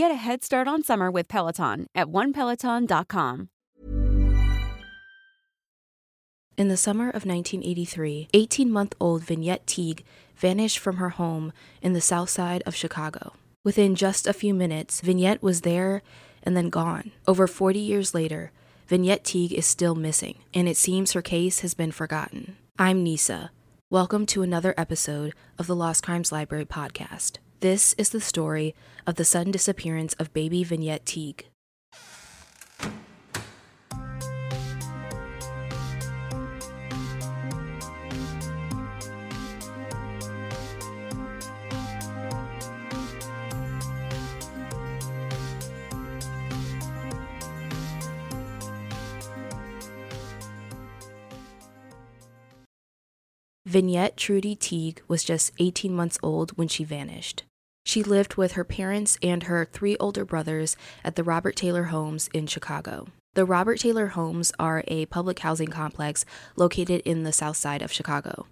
Get a head start on summer with Peloton at onepeloton.com. In the summer of 1983, 18 month old Vinyette Teague vanished from her home in the south side of Chicago. Within just a few minutes, Vinyette was there and then gone. Over 40 years later, Vinyette Teague is still missing, and it seems her case has been forgotten. I'm Nisa. Welcome to another episode of the Lost Crimes Library podcast. This is the story of the sudden disappearance of baby Vinyette Teague. Vinyette Trudy Teague was just 18 months old when she vanished. She lived with her parents and her three older brothers at the Robert Taylor Homes in Chicago. The Robert Taylor Homes are a public housing complex located in the south side of Chicago.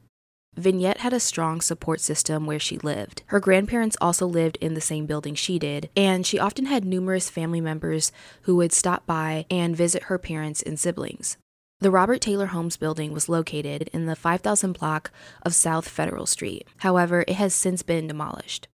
Vinyette had a strong support system where she lived. Her grandparents also lived in the same building she did, and she often had numerous family members who would stop by and visit her parents and siblings. The Robert Taylor Homes building was located in the 5000 block of South Federal Street. However, it has since been demolished.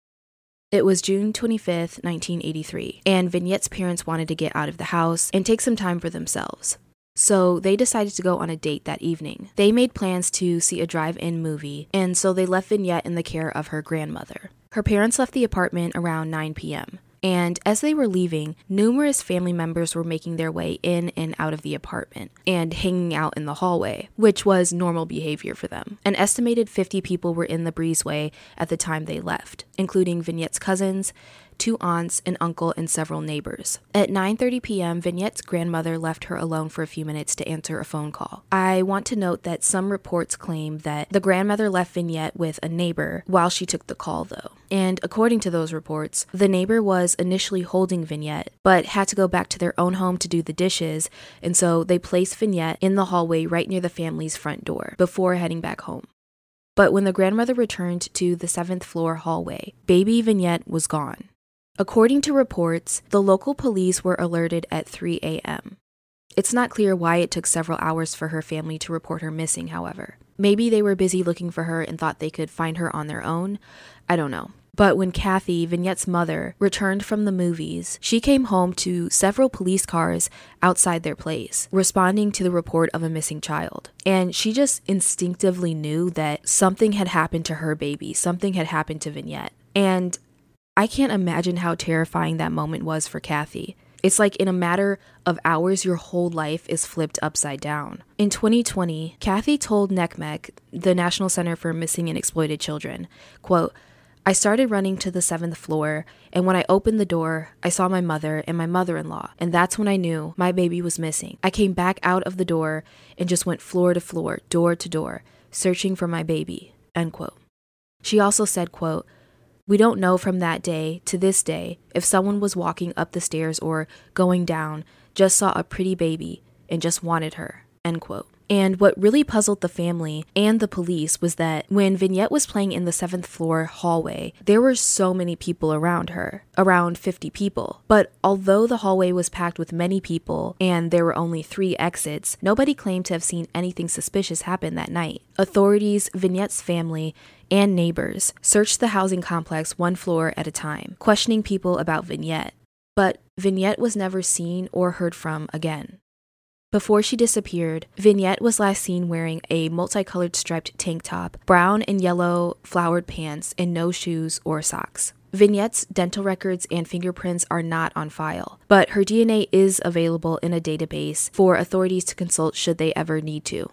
It was June 25th, 1983, and Vinyette's parents wanted to get out of the house and take some time for themselves. So they decided to go on a date that evening. They made plans to see a drive in movie, and so they left Vinyette in the care of her grandmother. Her parents left the apartment around 9 p.m. And as they were leaving, numerous family members were making their way in and out of the apartment and hanging out in the hallway, which was normal behavior for them. An estimated 50 people were in the breezeway at the time they left, including Vinyette's cousins, two aunts, an uncle, and several neighbors. At 9:30 p.m., Vinyette's grandmother left her alone for a few minutes to answer a phone call. I want to note that some reports claim that the grandmother left Vinyette with a neighbor while she took the call though. And according to those reports, the neighbor was initially holding Vinyette, but had to go back to their own home to do the dishes, and so they placed Vinyette in the hallway right near the family's front door before heading back home. But when the grandmother returned to the seventh floor hallway, baby Vinyette was gone. According to reports, the local police were alerted at 3 a.m. It's not clear why it took several hours for her family to report her missing, however. Maybe they were busy looking for her and thought they could find her on their own. I don't know. But when Kathy, Vinyette's mother, returned from the movies, she came home to several police cars outside their place, responding to the report of a missing child. And she just instinctively knew that something had happened to her baby, something had happened to Vinyette. And I can't imagine how terrifying that moment was for Kathy. It's like in a matter of hours, your whole life is flipped upside down. In 2020, Kathy told NCMEC, the National Center for Missing and Exploited Children, quote, I started running to the seventh floor, and when I opened the door, I saw my mother and my mother in law, and that's when I knew my baby was missing. I came back out of the door and just went floor to floor, door to door, searching for my baby. End quote. She also said, quote, we don't know from that day to this day if someone was walking up the stairs or going down, just saw a pretty baby, and just wanted her. End quote. And what really puzzled the family and the police was that when Vinyette was playing in the seventh floor hallway, there were so many people around her, around 50 people. But although the hallway was packed with many people and there were only three exits, nobody claimed to have seen anything suspicious happen that night. Authorities, Vinyette's family, and neighbors searched the housing complex one floor at a time, questioning people about Vinyette. But Vinyette was never seen or heard from again. Before she disappeared, Vinyette was last seen wearing a multicolored striped tank top, brown and yellow flowered pants, and no shoes or socks. Vinyette's dental records and fingerprints are not on file, but her DNA is available in a database for authorities to consult should they ever need to.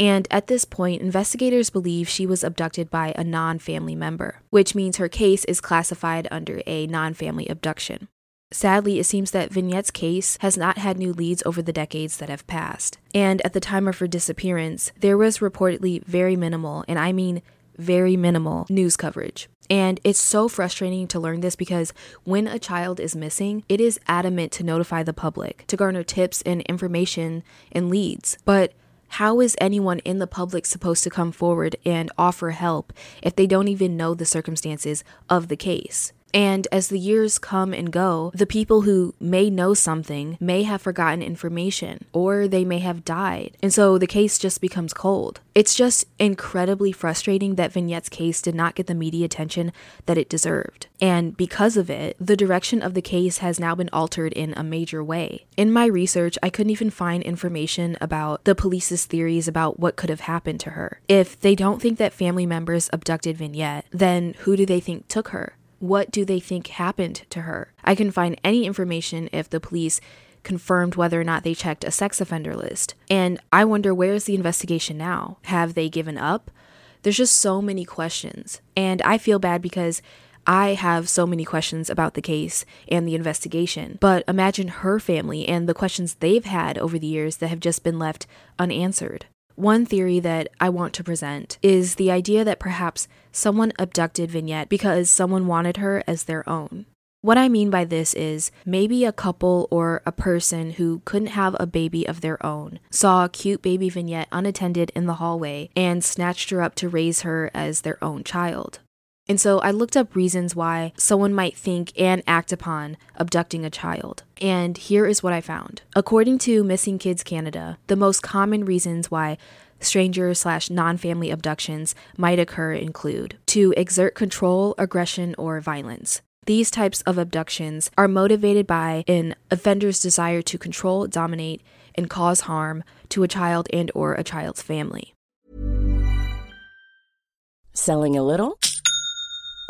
And at this point, investigators believe she was abducted by a non family member, which means her case is classified under a non family abduction. Sadly, it seems that Vinyette's case has not had new leads over the decades that have passed. And at the time of her disappearance, there was reportedly very minimal, and I mean very minimal, news coverage. And it's so frustrating to learn this because when a child is missing, it is adamant to notify the public, to garner tips and information and leads. But how is anyone in the public supposed to come forward and offer help if they don't even know the circumstances of the case? And as the years come and go, the people who may know something may have forgotten information or they may have died. And so the case just becomes cold. It's just incredibly frustrating that Vinyette's case did not get the media attention that it deserved. And because of it, the direction of the case has now been altered in a major way. In my research, I couldn't even find information about the police's theories about what could have happened to her. If they don't think that family members abducted Vinyette, then who do they think took her? What do they think happened to her? I couldn't find any information if the police confirmed whether or not they checked a sex offender list. And I wonder where's the investigation now? Have they given up? There's just so many questions. And I feel bad because I have so many questions about the case and the investigation. But imagine her family and the questions they've had over the years that have just been left unanswered. One theory that I want to present is the idea that perhaps someone abducted Vinyette because someone wanted her as their own. What I mean by this is maybe a couple or a person who couldn't have a baby of their own saw a cute baby Vinyette unattended in the hallway and snatched her up to raise her as their own child. And so I looked up reasons why someone might think and act upon abducting a child. And here is what I found. According to Missing Kids Canada, the most common reasons why stranger slash non family abductions might occur include to exert control, aggression, or violence. These types of abductions are motivated by an offender's desire to control, dominate, and cause harm to a child and or a child's family. Selling a little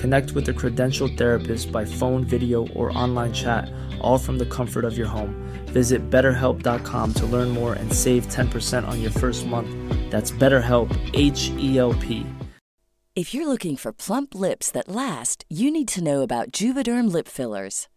Connect with a credentialed therapist by phone, video, or online chat, all from the comfort of your home. Visit betterhelp.com to learn more and save 10% on your first month. That's BetterHelp, H E L P. If you're looking for plump lips that last, you need to know about Juvederm lip fillers.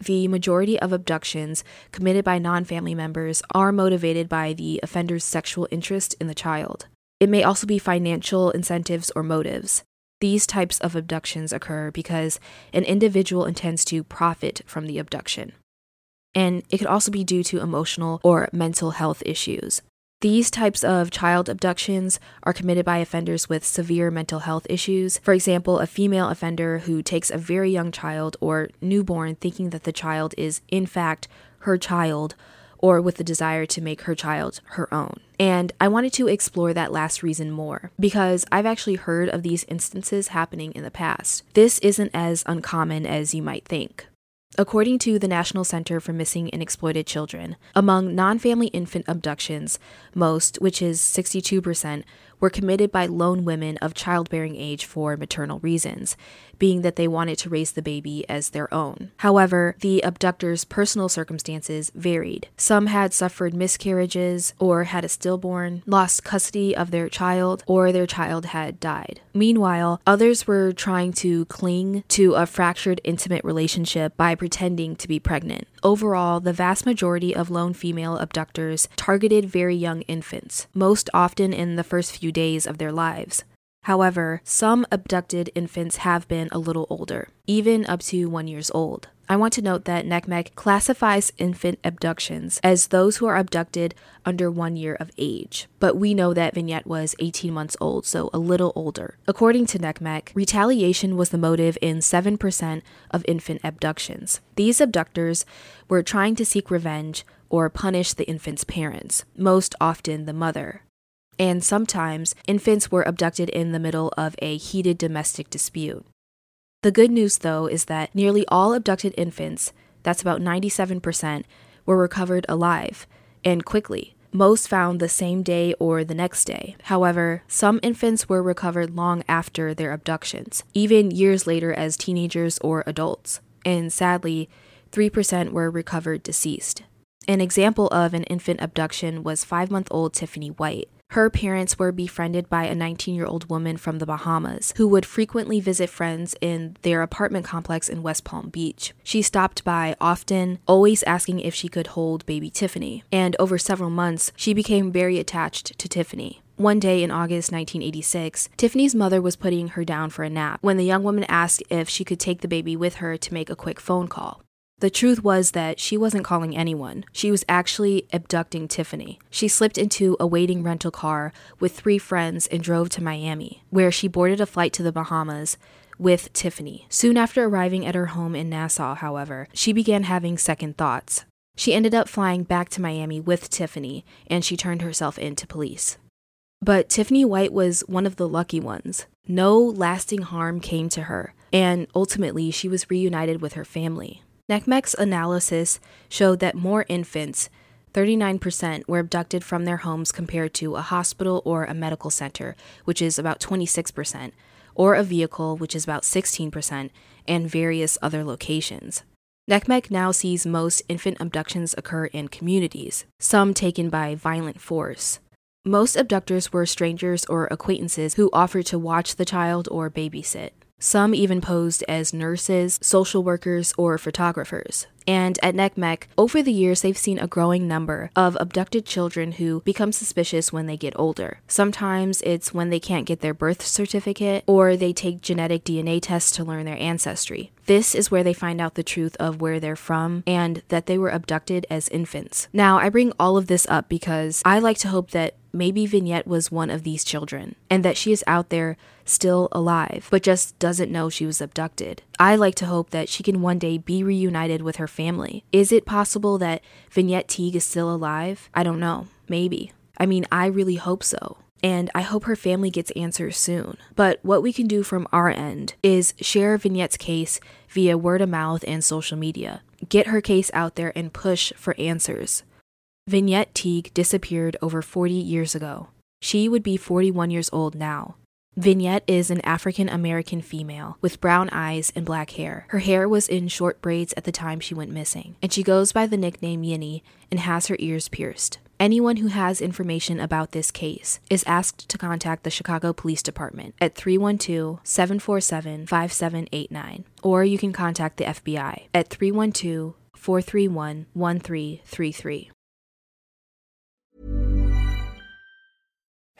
The majority of abductions committed by non family members are motivated by the offender's sexual interest in the child. It may also be financial incentives or motives. These types of abductions occur because an individual intends to profit from the abduction. And it could also be due to emotional or mental health issues. These types of child abductions are committed by offenders with severe mental health issues. For example, a female offender who takes a very young child or newborn thinking that the child is, in fact, her child, or with the desire to make her child her own. And I wanted to explore that last reason more because I've actually heard of these instances happening in the past. This isn't as uncommon as you might think. According to the National Center for Missing and Exploited Children, among non family infant abductions, most, which is 62%, were committed by lone women of childbearing age for maternal reasons, being that they wanted to raise the baby as their own. However, the abductors' personal circumstances varied. Some had suffered miscarriages or had a stillborn, lost custody of their child, or their child had died. Meanwhile, others were trying to cling to a fractured intimate relationship by pretending to be pregnant. Overall, the vast majority of lone female abductors targeted very young infants, most often in the first few days of their lives. However, some abducted infants have been a little older, even up to one years old. I want to note that NCMEC classifies infant abductions as those who are abducted under one year of age, but we know that Vinyette was 18 months old, so a little older. According to NCMEC, retaliation was the motive in 7% of infant abductions. These abductors were trying to seek revenge or punish the infant's parents, most often the mother and sometimes infants were abducted in the middle of a heated domestic dispute. The good news, though, is that nearly all abducted infants, that's about 97%, were recovered alive and quickly. Most found the same day or the next day. However, some infants were recovered long after their abductions, even years later as teenagers or adults. And sadly, 3% were recovered deceased. An example of an infant abduction was five month old Tiffany White. Her parents were befriended by a 19 year old woman from the Bahamas who would frequently visit friends in their apartment complex in West Palm Beach. She stopped by often, always asking if she could hold baby Tiffany. And over several months, she became very attached to Tiffany. One day in August 1986, Tiffany's mother was putting her down for a nap when the young woman asked if she could take the baby with her to make a quick phone call. The truth was that she wasn't calling anyone. She was actually abducting Tiffany. She slipped into a waiting rental car with three friends and drove to Miami, where she boarded a flight to the Bahamas with Tiffany. Soon after arriving at her home in Nassau, however, she began having second thoughts. She ended up flying back to Miami with Tiffany, and she turned herself in to police. But Tiffany White was one of the lucky ones. No lasting harm came to her, and ultimately she was reunited with her family. NCMEC's analysis showed that more infants, 39%, were abducted from their homes compared to a hospital or a medical center, which is about 26%, or a vehicle, which is about 16%, and various other locations. NCMEC now sees most infant abductions occur in communities, some taken by violent force. Most abductors were strangers or acquaintances who offered to watch the child or babysit. Some even posed as nurses, social workers, or photographers. And at NCMEC, over the years, they've seen a growing number of abducted children who become suspicious when they get older. Sometimes it's when they can't get their birth certificate or they take genetic DNA tests to learn their ancestry. This is where they find out the truth of where they're from and that they were abducted as infants. Now, I bring all of this up because I like to hope that maybe Vinyette was one of these children and that she is out there still alive, but just doesn't know she was abducted. I like to hope that she can one day be reunited with her family. Is it possible that Vinyette Teague is still alive? I don't know. Maybe. I mean, I really hope so. And I hope her family gets answers soon. But what we can do from our end is share Vinyette's case via word of mouth and social media. Get her case out there and push for answers. Vinyette Teague disappeared over 40 years ago. She would be 41 years old now. Vinyette is an African American female with brown eyes and black hair. Her hair was in short braids at the time she went missing, and she goes by the nickname Yinny and has her ears pierced. Anyone who has information about this case is asked to contact the Chicago Police Department at 312 747 5789, or you can contact the FBI at 312 431 1333.